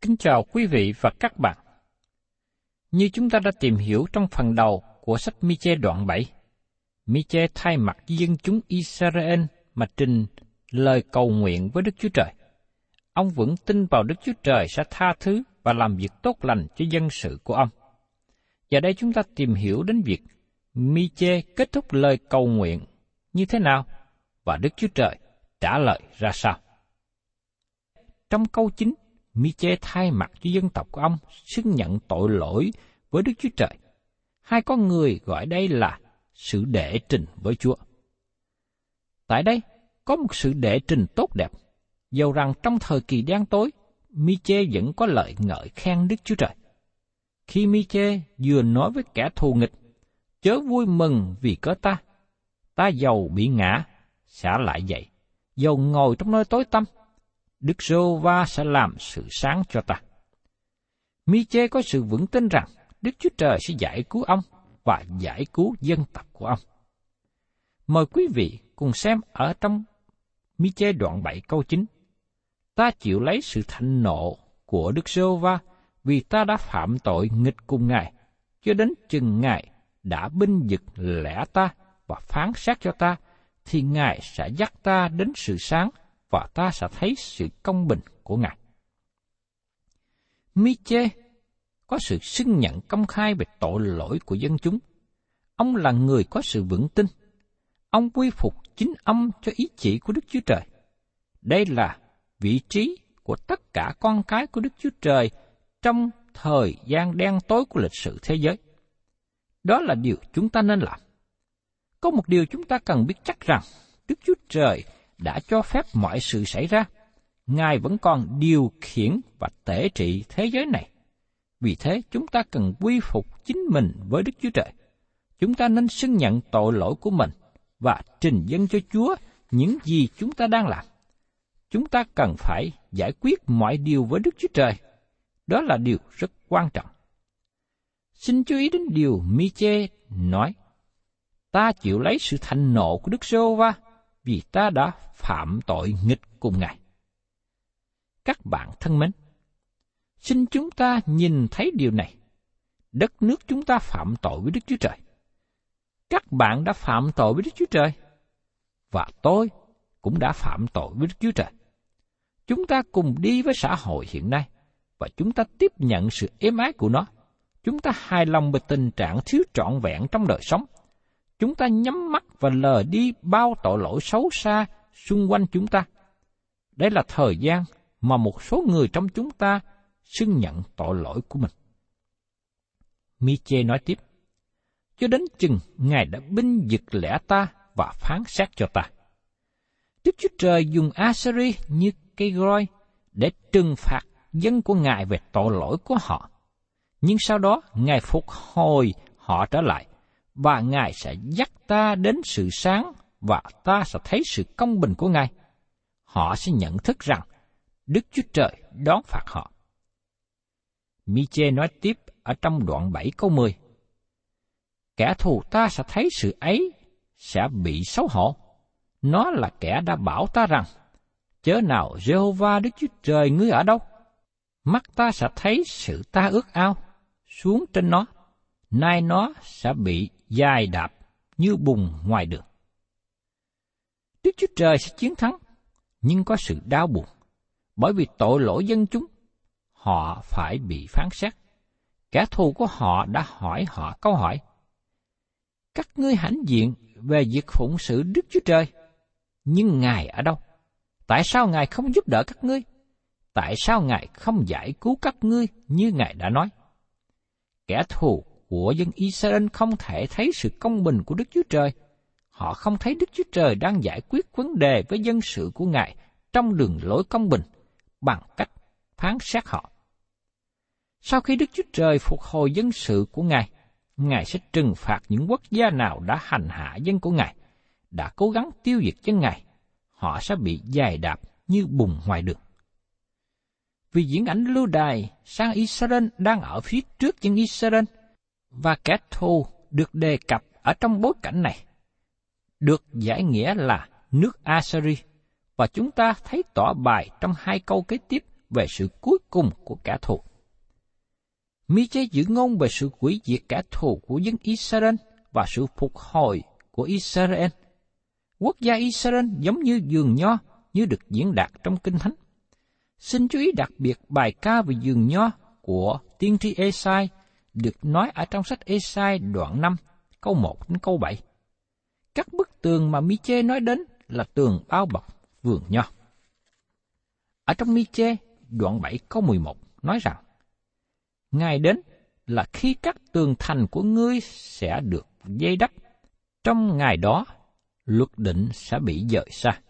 Kính chào quý vị và các bạn. Như chúng ta đã tìm hiểu trong phần đầu của sách Miche đoạn 7, Miche thay mặt dân chúng Israel mà trình lời cầu nguyện với Đức Chúa Trời. Ông vẫn tin vào Đức Chúa Trời sẽ tha thứ và làm việc tốt lành cho dân sự của ông. Và đây chúng ta tìm hiểu đến việc Miche kết thúc lời cầu nguyện như thế nào và Đức Chúa Trời trả lời ra sao. Trong câu 9, Miche thay mặt cho dân tộc của ông xưng nhận tội lỗi với Đức Chúa Trời. Hai con người gọi đây là sự đệ trình với Chúa. Tại đây, có một sự đệ trình tốt đẹp, dầu rằng trong thời kỳ đen tối, Miche vẫn có lợi ngợi khen Đức Chúa Trời. Khi Miche vừa nói với kẻ thù nghịch, chớ vui mừng vì có ta, ta giàu bị ngã, sẽ lại dậy, dầu ngồi trong nơi tối tăm, Đức Rô Va sẽ làm sự sáng cho ta. Mi-chê có sự vững tin rằng Đức Chúa Trời sẽ giải cứu ông và giải cứu dân tộc của ông. Mời quý vị cùng xem ở trong Mi-chê đoạn 7 câu 9. Ta chịu lấy sự thạnh nộ của Đức Sô Va vì ta đã phạm tội nghịch cùng Ngài, cho đến chừng Ngài đã binh vực lẽ ta và phán xét cho ta, thì Ngài sẽ dắt ta đến sự sáng và ta sẽ thấy sự công bình của Ngài. Miche có sự xưng nhận công khai về tội lỗi của dân chúng. Ông là người có sự vững tin. Ông quy phục chính ông cho ý chỉ của Đức Chúa Trời. Đây là vị trí của tất cả con cái của Đức Chúa Trời trong thời gian đen tối của lịch sử thế giới. Đó là điều chúng ta nên làm. Có một điều chúng ta cần biết chắc rằng, Đức Chúa Trời đã cho phép mọi sự xảy ra. Ngài vẫn còn điều khiển và tể trị thế giới này. Vì thế, chúng ta cần quy phục chính mình với Đức Chúa Trời. Chúng ta nên xưng nhận tội lỗi của mình và trình dân cho Chúa những gì chúng ta đang làm. Chúng ta cần phải giải quyết mọi điều với Đức Chúa Trời. Đó là điều rất quan trọng. Xin chú ý đến điều Miche nói. Ta chịu lấy sự thành nộ của Đức Giê-hô-va vì ta đã phạm tội nghịch cùng Ngài. Các bạn thân mến, xin chúng ta nhìn thấy điều này. Đất nước chúng ta phạm tội với Đức Chúa Trời. Các bạn đã phạm tội với Đức Chúa Trời. Và tôi cũng đã phạm tội với Đức Chúa Trời. Chúng ta cùng đi với xã hội hiện nay và chúng ta tiếp nhận sự êm ái của nó. Chúng ta hài lòng về tình trạng thiếu trọn vẹn trong đời sống. Chúng ta nhắm mắt và lờ đi bao tội lỗi xấu xa xung quanh chúng ta. Đây là thời gian mà một số người trong chúng ta xưng nhận tội lỗi của mình. Miche nói tiếp, cho đến chừng Ngài đã binh vực lẽ ta và phán xét cho ta. Đức Chúa Trời dùng Assyri như cây roi để trừng phạt dân của Ngài về tội lỗi của họ. Nhưng sau đó Ngài phục hồi họ trở lại và Ngài sẽ dắt ta đến sự sáng và ta sẽ thấy sự công bình của Ngài. Họ sẽ nhận thức rằng Đức Chúa Trời đón phạt họ. Miche nói tiếp ở trong đoạn 7 câu 10. Kẻ thù ta sẽ thấy sự ấy sẽ bị xấu hổ. Nó là kẻ đã bảo ta rằng, chớ nào Jehovah Đức Chúa Trời ngươi ở đâu? Mắt ta sẽ thấy sự ta ước ao xuống trên nó, nay nó sẽ bị dài đạp như bùn ngoài đường. Đức Chúa Trời sẽ chiến thắng, nhưng có sự đau buồn, bởi vì tội lỗi dân chúng, họ phải bị phán xét. Kẻ thù của họ đã hỏi họ câu hỏi, các ngươi hãnh diện về việc phụng sự Đức Chúa Trời, nhưng Ngài ở đâu? Tại sao Ngài không giúp đỡ các ngươi? Tại sao Ngài không giải cứu các ngươi như Ngài đã nói? Kẻ thù của dân Israel không thể thấy sự công bình của Đức Chúa Trời. Họ không thấy Đức Chúa Trời đang giải quyết vấn đề với dân sự của Ngài trong đường lối công bình bằng cách phán xét họ. Sau khi Đức Chúa Trời phục hồi dân sự của Ngài, Ngài sẽ trừng phạt những quốc gia nào đã hành hạ dân của Ngài, đã cố gắng tiêu diệt dân Ngài. Họ sẽ bị dài đạp như bùn ngoài đường. Vì diễn ảnh lưu đài sang Israel đang ở phía trước dân Israel, và kẻ thù được đề cập ở trong bối cảnh này, được giải nghĩa là nước Assyri, và chúng ta thấy tỏ bài trong hai câu kế tiếp về sự cuối cùng của kẻ thù. Mi-chê giữ ngôn về sự quỷ diệt kẻ thù của dân Israel và sự phục hồi của Israel. Quốc gia Israel giống như giường nho như được diễn đạt trong Kinh Thánh. Xin chú ý đặc biệt bài ca về giường nho của tiên tri Esai được nói ở trong sách Esai đoạn 5, câu 1 đến câu 7. Các bức tường mà Mi-chê nói đến là tường bao bọc vườn nho. Ở trong Mi-chê đoạn 7 câu 11 nói rằng ngài đến là khi các tường thành của ngươi sẽ được dây đắp. Trong ngày đó, luật định sẽ bị dời xa.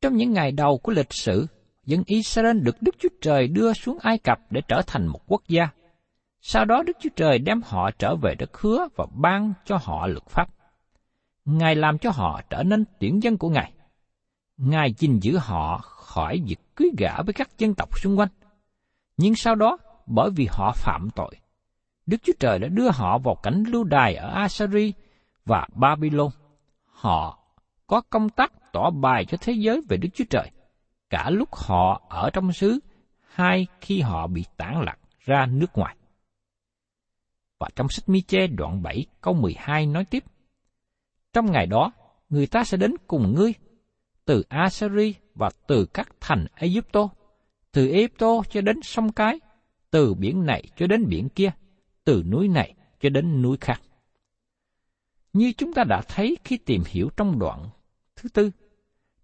Trong những ngày đầu của lịch sử, dân Israel được Đức Chúa Trời đưa xuống Ai Cập để trở thành một quốc gia. Sau đó Đức Chúa Trời đem họ trở về đất hứa và ban cho họ luật pháp. Ngài làm cho họ trở nên tuyển dân của Ngài. Ngài gìn giữ họ khỏi việc cưới gả với các dân tộc xung quanh. Nhưng sau đó, bởi vì họ phạm tội. Đức Chúa Trời đã đưa họ vào cảnh lưu đài ở asari và Babylon. Họ có công tác tỏ bài cho thế giới về Đức Chúa Trời, cả lúc họ ở trong xứ hay khi họ bị tản lạc ra nước ngoài. Và trong sách Mi-chê đoạn 7 câu 12 nói tiếp, Trong ngày đó, người ta sẽ đến cùng ngươi, từ asari và từ các thành Egypto, từ Egypto cho đến sông Cái, từ biển này cho đến biển kia, từ núi này cho đến núi khác. Như chúng ta đã thấy khi tìm hiểu trong đoạn thứ tư,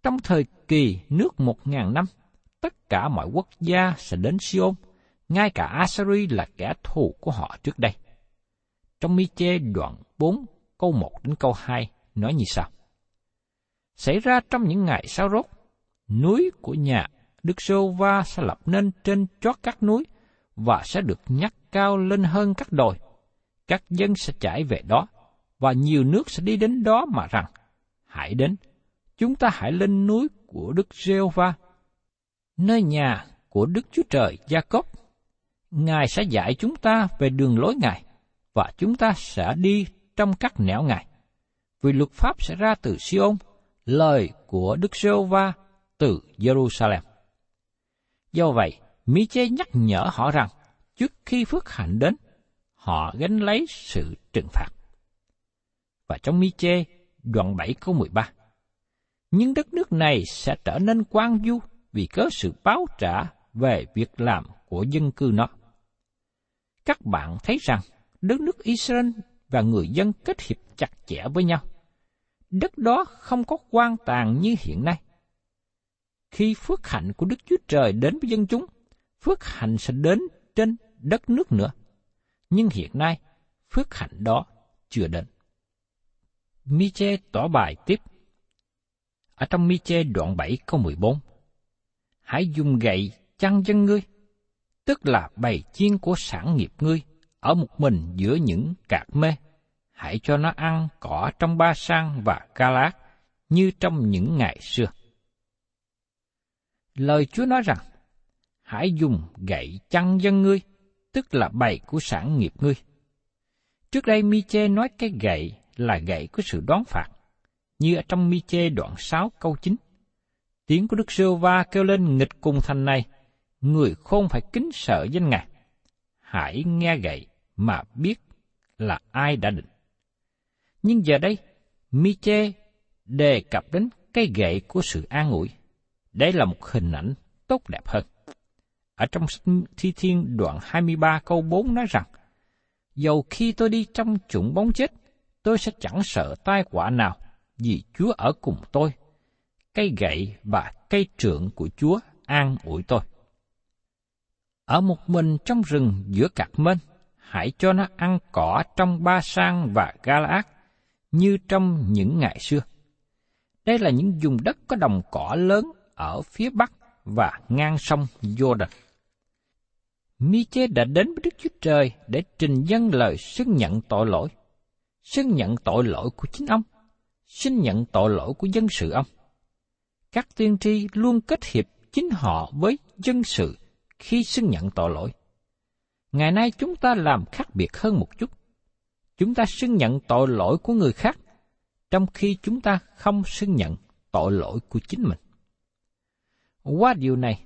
trong thời kỳ nước một ngàn năm, tất cả mọi quốc gia sẽ đến Siôn, ngay cả Assyri là kẻ thù của họ trước đây. Trong mi chê đoạn 4 câu 1 đến câu 2 nói như sau. Xảy ra trong những ngày sau rốt, núi của nhà Đức Sô Va sẽ lập nên trên chót các núi, và sẽ được nhắc cao lên hơn các đồi. Các dân sẽ chảy về đó, và nhiều nước sẽ đi đến đó mà rằng, hãy đến, chúng ta hãy lên núi của Đức giê va nơi nhà của Đức Chúa Trời Gia Cốp. Ngài sẽ dạy chúng ta về đường lối Ngài, và chúng ta sẽ đi trong các nẻo Ngài. Vì luật pháp sẽ ra từ Siôn, lời của Đức giê va từ Jerusalem. Do vậy, Mi chê nhắc nhở họ rằng, trước khi phước hạnh đến, họ gánh lấy sự trừng phạt. Và trong Mi chê, đoạn 7 câu 13, Nhưng đất nước này sẽ trở nên quan du vì có sự báo trả về việc làm của dân cư nó. Các bạn thấy rằng đất nước Israel và người dân kết hiệp chặt chẽ với nhau. Đất đó không có quan tàn như hiện nay. Khi phước hạnh của Đức Chúa Trời đến với dân chúng, phước hạnh sẽ đến trên đất nước nữa. Nhưng hiện nay, phước hạnh đó chưa đến. Miche tỏ bài tiếp. Ở trong Miche đoạn 7 câu 14. Hãy dùng gậy chăn dân ngươi, tức là bày chiên của sản nghiệp ngươi, ở một mình giữa những cạc mê. Hãy cho nó ăn cỏ trong ba sang và ca lát, như trong những ngày xưa. Lời Chúa nói rằng, hãy dùng gậy chăn dân ngươi, tức là bày của sản nghiệp ngươi. Trước đây Miche nói cái gậy là gậy của sự đoán phạt, như ở trong Miche đoạn 6 câu 9. Tiếng của Đức Sêu Va kêu lên nghịch cùng thành này, người khôn phải kính sợ danh Ngài. Hãy nghe gậy mà biết là ai đã định. Nhưng giờ đây, Miche đề cập đến cây gậy của sự an ủi. Đây là một hình ảnh tốt đẹp hơn. Ở trong Thi Thiên đoạn 23 câu 4 nói rằng, Dầu khi tôi đi trong chủng bóng chết, tôi sẽ chẳng sợ tai họa nào, vì Chúa ở cùng tôi. Cây gậy và cây trượng của Chúa an ủi tôi. Ở một mình trong rừng giữa cạc mênh, hãy cho nó ăn cỏ trong ba sang và Galaad, như trong những ngày xưa. Đây là những vùng đất có đồng cỏ lớn ở phía bắc và ngang sông Jordan. Miche đã đến với Đức Chúa Trời để trình dân lời xưng nhận tội lỗi, xưng nhận tội lỗi của chính ông, xin nhận tội lỗi của dân sự ông. Các tiên tri luôn kết hiệp chính họ với dân sự khi xưng nhận tội lỗi. Ngày nay chúng ta làm khác biệt hơn một chút. Chúng ta xưng nhận tội lỗi của người khác, trong khi chúng ta không xưng nhận tội lỗi của chính mình. Qua điều này,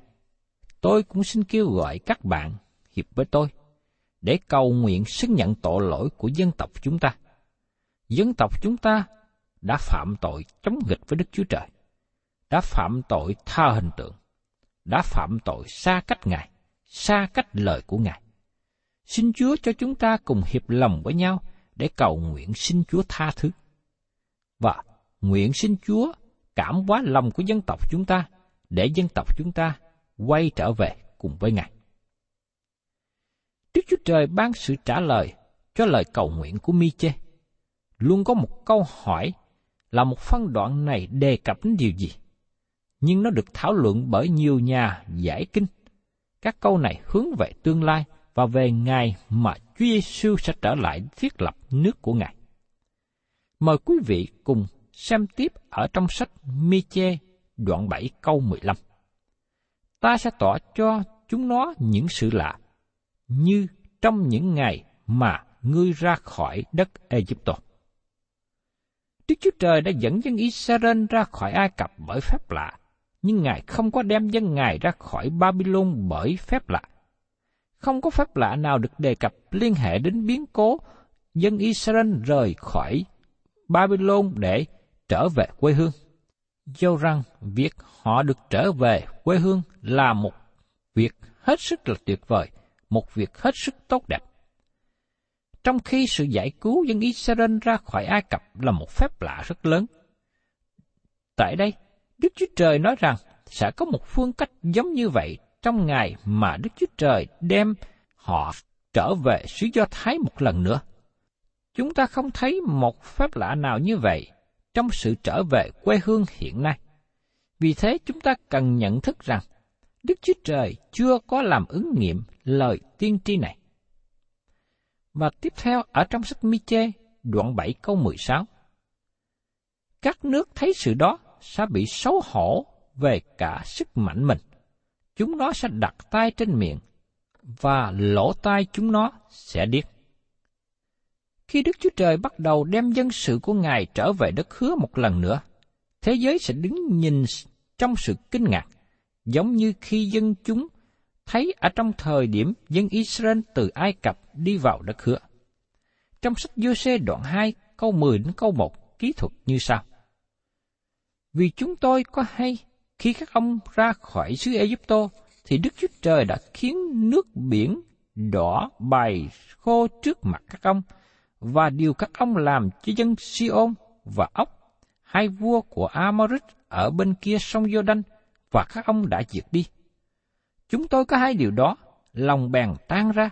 tôi cũng xin kêu gọi các bạn hiệp với tôi, để cầu nguyện xưng nhận tội lỗi của dân tộc chúng ta. Dân tộc chúng ta đã phạm tội chống nghịch với Đức Chúa Trời, đã phạm tội tha hình tượng, đã phạm tội xa cách Ngài, xa cách lời của Ngài. Xin Chúa cho chúng ta cùng hiệp lòng với nhau để cầu nguyện xin Chúa tha thứ. Và nguyện xin Chúa cảm hóa lòng của dân tộc chúng ta để dân tộc chúng ta quay trở về cùng với Ngài. Đức Chúa Trời ban sự trả lời cho lời cầu nguyện của Mi-chê. Luôn có một câu hỏi là một phân đoạn này đề cập đến điều gì? Nhưng nó được thảo luận bởi nhiều nhà giải kinh. Các câu này hướng về tương lai và về ngày mà Chúa Giêsu sẽ trở lại thiết lập nước của Ngài. Mời quý vị cùng xem tiếp ở trong sách Mi-chê đoạn 7 câu 15. Ta sẽ tỏ cho chúng nó những sự lạ như trong những ngày mà ngươi ra khỏi đất Egypto. Đức Chúa Trời đã dẫn dân Israel ra khỏi Ai Cập bởi phép lạ, nhưng Ngài không có đem dân Ngài ra khỏi Babylon bởi phép lạ. Không có phép lạ nào được đề cập liên hệ đến biến cố dân Israel rời khỏi Babylon để trở về quê hương. Do rằng việc họ được trở về quê hương là một việc hết sức là tuyệt vời – một việc hết sức tốt đẹp. Trong khi sự giải cứu dân Israel ra khỏi Ai Cập là một phép lạ rất lớn. Tại đây, Đức Chúa Trời nói rằng sẽ có một phương cách giống như vậy trong ngày mà Đức Chúa Trời đem họ trở về xứ Do Thái một lần nữa. Chúng ta không thấy một phép lạ nào như vậy trong sự trở về quê hương hiện nay. Vì thế chúng ta cần nhận thức rằng Đức Chúa Trời chưa có làm ứng nghiệm lời tiên tri này. Và tiếp theo ở trong sách Mi-chê, đoạn 7 câu 16. Các nước thấy sự đó sẽ bị xấu hổ về cả sức mạnh mình. Chúng nó sẽ đặt tay trên miệng, và lỗ tai chúng nó sẽ điếc. Khi Đức Chúa Trời bắt đầu đem dân sự của Ngài trở về đất hứa một lần nữa, thế giới sẽ đứng nhìn trong sự kinh ngạc giống như khi dân chúng thấy ở trong thời điểm dân Israel từ Ai Cập đi vào đất hứa. Trong sách giô đoạn 2 câu 10 đến câu 1 kỹ thuật như sau. Vì chúng tôi có hay khi các ông ra khỏi xứ Egypto, thì Đức Chúa Trời đã khiến nước biển đỏ bày khô trước mặt các ông, và điều các ông làm cho dân Siôn và ốc, hai vua của Amorit ở bên kia sông Giô-đanh, và các ông đã diệt đi. Chúng tôi có hai điều đó, lòng bèn tan ra.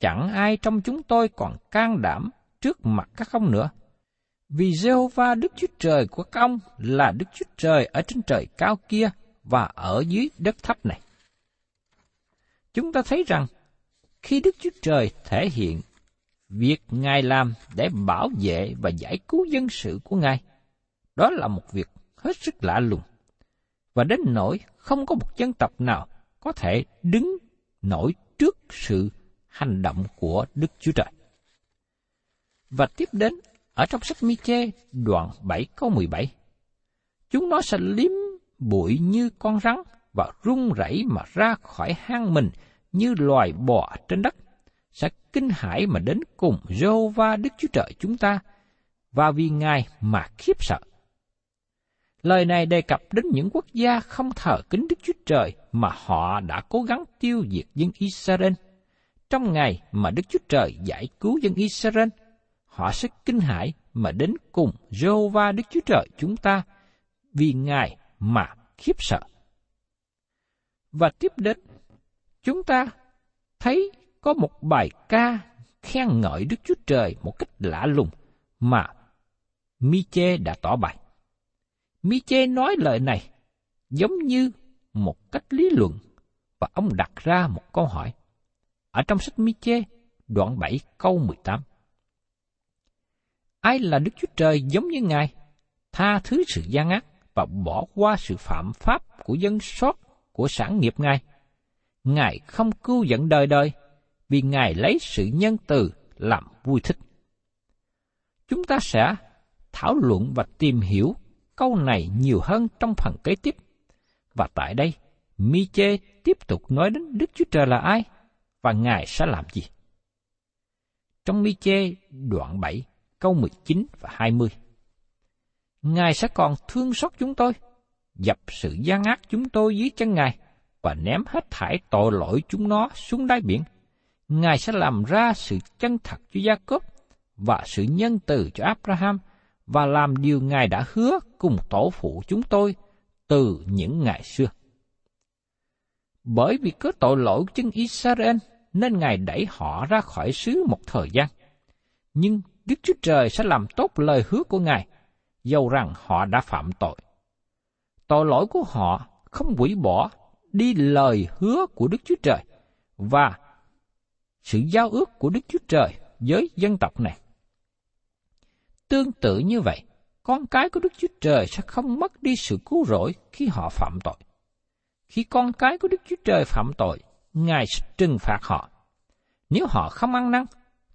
Chẳng ai trong chúng tôi còn can đảm trước mặt các ông nữa. Vì Jehovah Đức Chúa Trời của các ông là Đức Chúa Trời ở trên trời cao kia và ở dưới đất thấp này. Chúng ta thấy rằng, khi Đức Chúa Trời thể hiện việc Ngài làm để bảo vệ và giải cứu dân sự của Ngài, đó là một việc hết sức lạ lùng. Và đến nỗi không có một dân tộc nào có thể đứng nổi trước sự hành động của Đức Chúa Trời. Và tiếp đến, ở trong sách Mi-chê đoạn 7 câu 17, chúng nó sẽ liếm bụi như con rắn và run rẩy mà ra khỏi hang mình như loài bò trên đất, sẽ kinh hãi mà đến cùng Jehovah Đức Chúa Trời chúng ta, và vì Ngài mà khiếp sợ. Lời này đề cập đến những quốc gia không thờ kính Đức Chúa Trời mà họ đã cố gắng tiêu diệt dân Israel. Trong ngày mà Đức Chúa Trời giải cứu dân Israel, họ sẽ kinh hãi mà đến cùng Jehovah Đức Chúa Trời chúng ta vì Ngài mà khiếp sợ. Và tiếp đến, chúng ta thấy có một bài ca khen ngợi Đức Chúa Trời một cách lạ lùng mà Miche đã tỏ bài. Miche nói lời này giống như một cách lý luận và ông đặt ra một câu hỏi. Ở trong sách Miche, đoạn 7 câu 18. Ai là Đức Chúa Trời giống như Ngài, tha thứ sự gian ác và bỏ qua sự phạm pháp của dân sót của sản nghiệp Ngài. Ngài không cứu dẫn đời đời, vì Ngài lấy sự nhân từ làm vui thích. Chúng ta sẽ thảo luận và tìm hiểu câu này nhiều hơn trong phần kế tiếp. Và tại đây, Mi-chê tiếp tục nói đến Đức Chúa Trời là ai và Ngài sẽ làm gì. Trong Mi-chê đoạn 7, câu 19 và 20. Ngài sẽ còn thương xót chúng tôi, dập sự gian ác chúng tôi dưới chân Ngài và ném hết thải tội lỗi chúng nó xuống đáy biển. Ngài sẽ làm ra sự chân thật cho Gia Cốp và sự nhân từ cho Abraham và làm điều Ngài đã hứa cùng tổ phụ chúng tôi từ những ngày xưa. Bởi vì có tội lỗi chân Israel nên Ngài đẩy họ ra khỏi xứ một thời gian. Nhưng Đức Chúa Trời sẽ làm tốt lời hứa của Ngài, dầu rằng họ đã phạm tội. Tội lỗi của họ không hủy bỏ đi lời hứa của Đức Chúa Trời và sự giao ước của Đức Chúa Trời với dân tộc này. Tương tự như vậy, con cái của Đức Chúa Trời sẽ không mất đi sự cứu rỗi khi họ phạm tội. Khi con cái của Đức Chúa Trời phạm tội, Ngài sẽ trừng phạt họ. Nếu họ không ăn năn,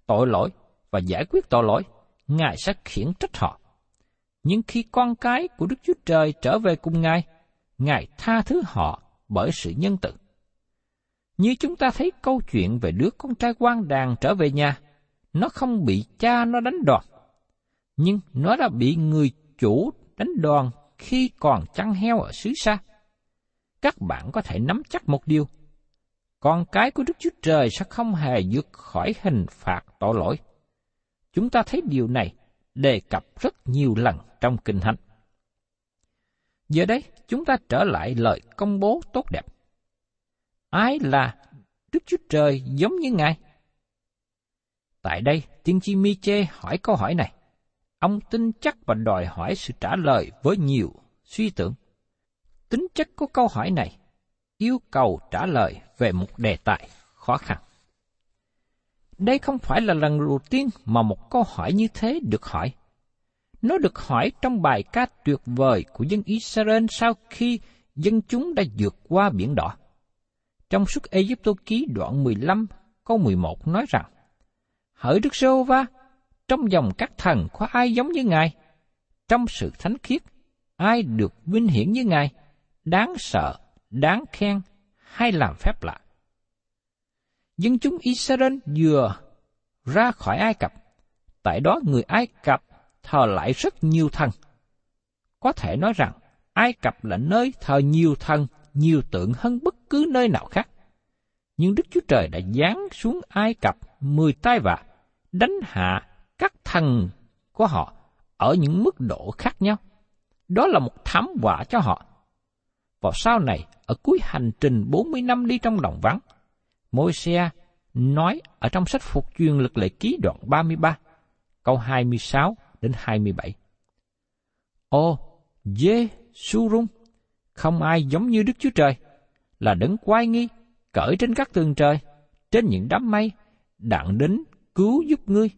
tội lỗi và giải quyết tội lỗi, Ngài sẽ khiển trách họ. Nhưng khi con cái của Đức Chúa Trời trở về cùng Ngài, Ngài tha thứ họ bởi sự nhân từ. Như chúng ta thấy câu chuyện về đứa con trai quan đàn trở về nhà, nó không bị cha nó đánh đòn, nhưng nó đã bị người chủ đánh đòn khi còn chăn heo ở xứ xa. Các bạn có thể nắm chắc một điều, con cái của Đức Chúa Trời sẽ không hề vượt khỏi hình phạt tội lỗi. Chúng ta thấy điều này đề cập rất nhiều lần trong Kinh Thánh. Giờ đây, chúng ta trở lại lời công bố tốt đẹp. Ai là Đức Chúa Trời giống như Ngài? Tại đây, tiên tri Mi-chê hỏi câu hỏi này. Ông tin chắc và đòi hỏi sự trả lời với nhiều suy tưởng. Tính chất của câu hỏi này yêu cầu trả lời về một đề tài khó khăn. Đây không phải là lần đầu tiên mà một câu hỏi như thế được hỏi. Nó được hỏi trong bài ca tuyệt vời của dân Israel sau khi dân chúng đã vượt qua biển đỏ. Trong suốt Egypto ký đoạn 15 câu 11 nói rằng, Hỡi Đức Sô Va, trong dòng các thần có ai giống như Ngài? Trong sự thánh khiết, ai được vinh hiển như Ngài? Đáng sợ, đáng khen, hay làm phép lạ? Dân chúng Israel vừa ra khỏi Ai Cập, tại đó người Ai Cập thờ lại rất nhiều thần. Có thể nói rằng Ai Cập là nơi thờ nhiều thần nhiều tượng hơn bất cứ nơi nào khác. Nhưng Đức Chúa Trời đã giáng xuống Ai Cập mười tai vạ, đánh hạ các thần của họ ở những mức độ khác nhau. Đó là một thảm họa cho họ. Vào sau này, ở cuối hành trình 40 năm đi trong đồng vắng, Môi-se nói ở trong sách phục truyền lực lệ ký đoạn 33, câu 26 đến 27. Ô, dê, su rung, không ai giống như Đức Chúa Trời, là đấng quay nghi, cởi trên các tường trời, trên những đám mây, đặng đến cứu giúp ngươi.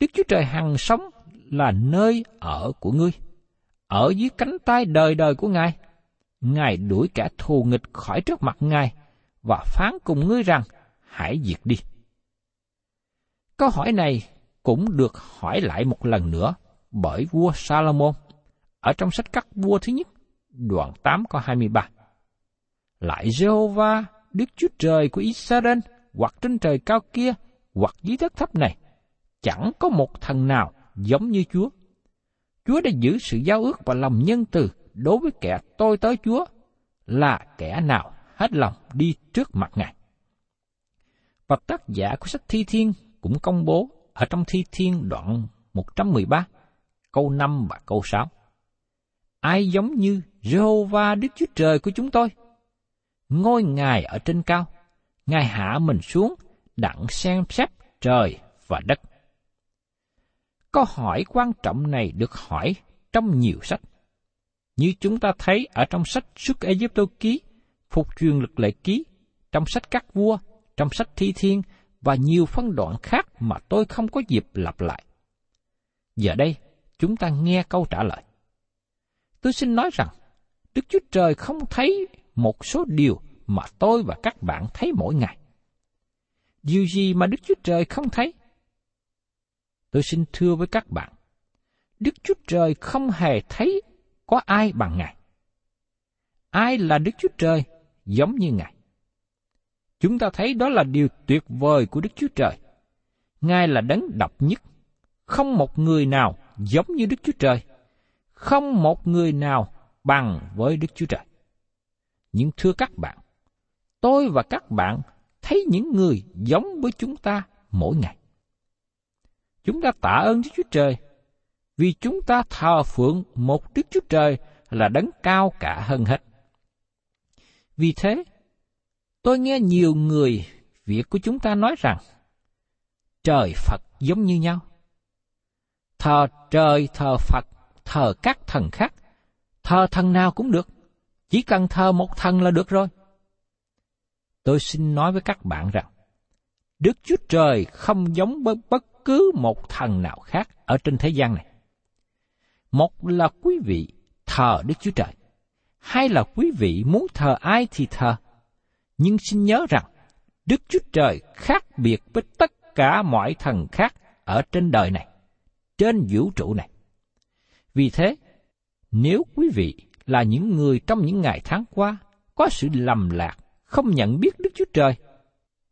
Đức Chúa Trời hằng sống là nơi ở của ngươi, ở dưới cánh tay đời đời của Ngài. Ngài đuổi kẻ thù nghịch khỏi trước mặt Ngài, và phán cùng ngươi rằng, hãy diệt đi. Câu hỏi này cũng được hỏi lại một lần nữa bởi vua Salomon ở trong sách các vua thứ nhất, đoạn 8 câu 23. Lại Jehovah, Đức Chúa Trời của Israel, hoặc trên trời cao kia, hoặc dưới đất thấp này, chẳng có một thần nào giống như Chúa. Chúa đã giữ sự giao ước và lòng nhân từ đối với kẻ tôi tới Chúa, là kẻ nào hết lòng đi trước mặt Ngài. Và tác giả của sách Thi Thiên cũng công bố ở trong Thi Thiên đoạn 113, câu 5 và câu 6. Ai giống như Jehovah Đức Chúa Trời của chúng tôi? Ngôi Ngài ở trên cao, Ngài hạ mình xuống, đặng xem xét trời và đất. Câu hỏi quan trọng này được hỏi trong nhiều sách. Như chúng ta thấy ở trong sách Xuất Ai-cập ký, Phục truyền lực lệ ký, trong sách các vua, trong sách thi thiên và nhiều phân đoạn khác mà tôi không có dịp lặp lại. Giờ đây, chúng ta nghe câu trả lời. Tôi xin nói rằng, Đức Chúa Trời không thấy một số điều mà tôi và các bạn thấy mỗi ngày. Điều gì mà Đức Chúa Trời không thấy? Tôi xin thưa với các bạn, Đức Chúa Trời không hề thấy có ai bằng Ngài. Ai là Đức Chúa Trời giống như Ngài? Chúng ta thấy đó là điều tuyệt vời của Đức Chúa Trời. Ngài là đấng độc nhất. Không một người nào giống như Đức Chúa Trời. Không một người nào bằng với Đức Chúa Trời. Nhưng thưa các bạn, tôi và các bạn thấy những người giống với chúng ta mỗi ngày. Chúng ta tạ ơn Đức Chúa Trời vì chúng ta thờ phượng một Đức Chúa Trời là đấng cao cả hơn hết. Vì thế, tôi nghe nhiều người Việt của chúng ta nói rằng trời Phật giống như nhau. Thờ trời, thờ Phật, thờ các thần khác, thờ thần nào cũng được, chỉ cần thờ một thần là được rồi. Tôi xin nói với các bạn rằng, Đức Chúa Trời không giống với bất cứ một thần nào khác ở trên thế gian này. Một là quý vị thờ Đức Chúa Trời, hay là quý vị muốn thờ ai thì thờ. Nhưng xin nhớ rằng, Đức Chúa Trời khác biệt với tất cả mọi thần khác ở trên đời này, trên vũ trụ này. Vì thế, nếu quý vị là những người trong những ngày tháng qua có sự lầm lạc, không nhận biết Đức Chúa Trời,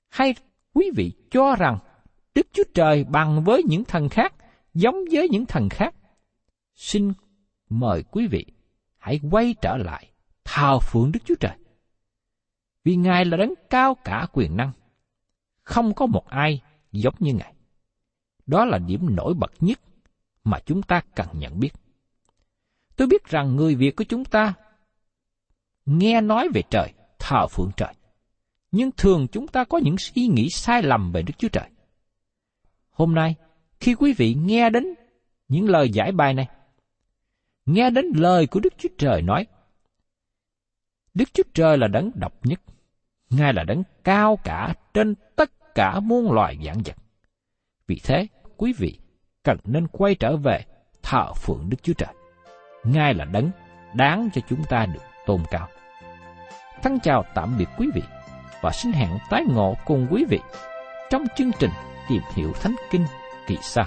hay quý vị cho rằng Đức Chúa Trời bằng với những thần khác, giống với những thần khác, xin mời quý vị hãy quay trở lại thờ phượng Đức Chúa Trời. Vì Ngài là đấng cao cả quyền năng. Không có một ai giống như Ngài. Đó là điểm nổi bật nhất mà chúng ta cần nhận biết. Tôi biết rằng người Việt của chúng ta nghe nói về trời, thờ phượng trời. Nhưng thường chúng ta có những suy nghĩ sai lầm về Đức Chúa Trời. Hôm nay, khi quý vị nghe đến những lời giải bài này, nghe đến lời của Đức Chúa Trời nói, Đức Chúa Trời là đấng độc nhất, Ngài là đấng cao cả trên tất cả muôn loài dạng vật. Vì thế, quý vị cần nên quay trở về thờ phượng Đức Chúa Trời. Ngài là đấng đáng cho chúng ta được tôn cao. Thân chào tạm biệt quý vị và xin hẹn tái ngộ cùng quý vị trong chương trình tìm hiểu Thánh Kinh kỳ sau.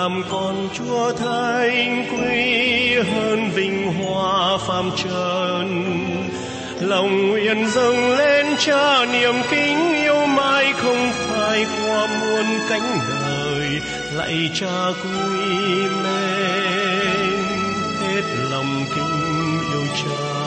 Làm con chúa thánh quý hơn vinh hoa phàm trần. Lòng nguyện dâng lên cha niềm kính yêu mãi không phải qua muôn cánh đời. Lạy cha quý mến, hết lòng kính yêu cha.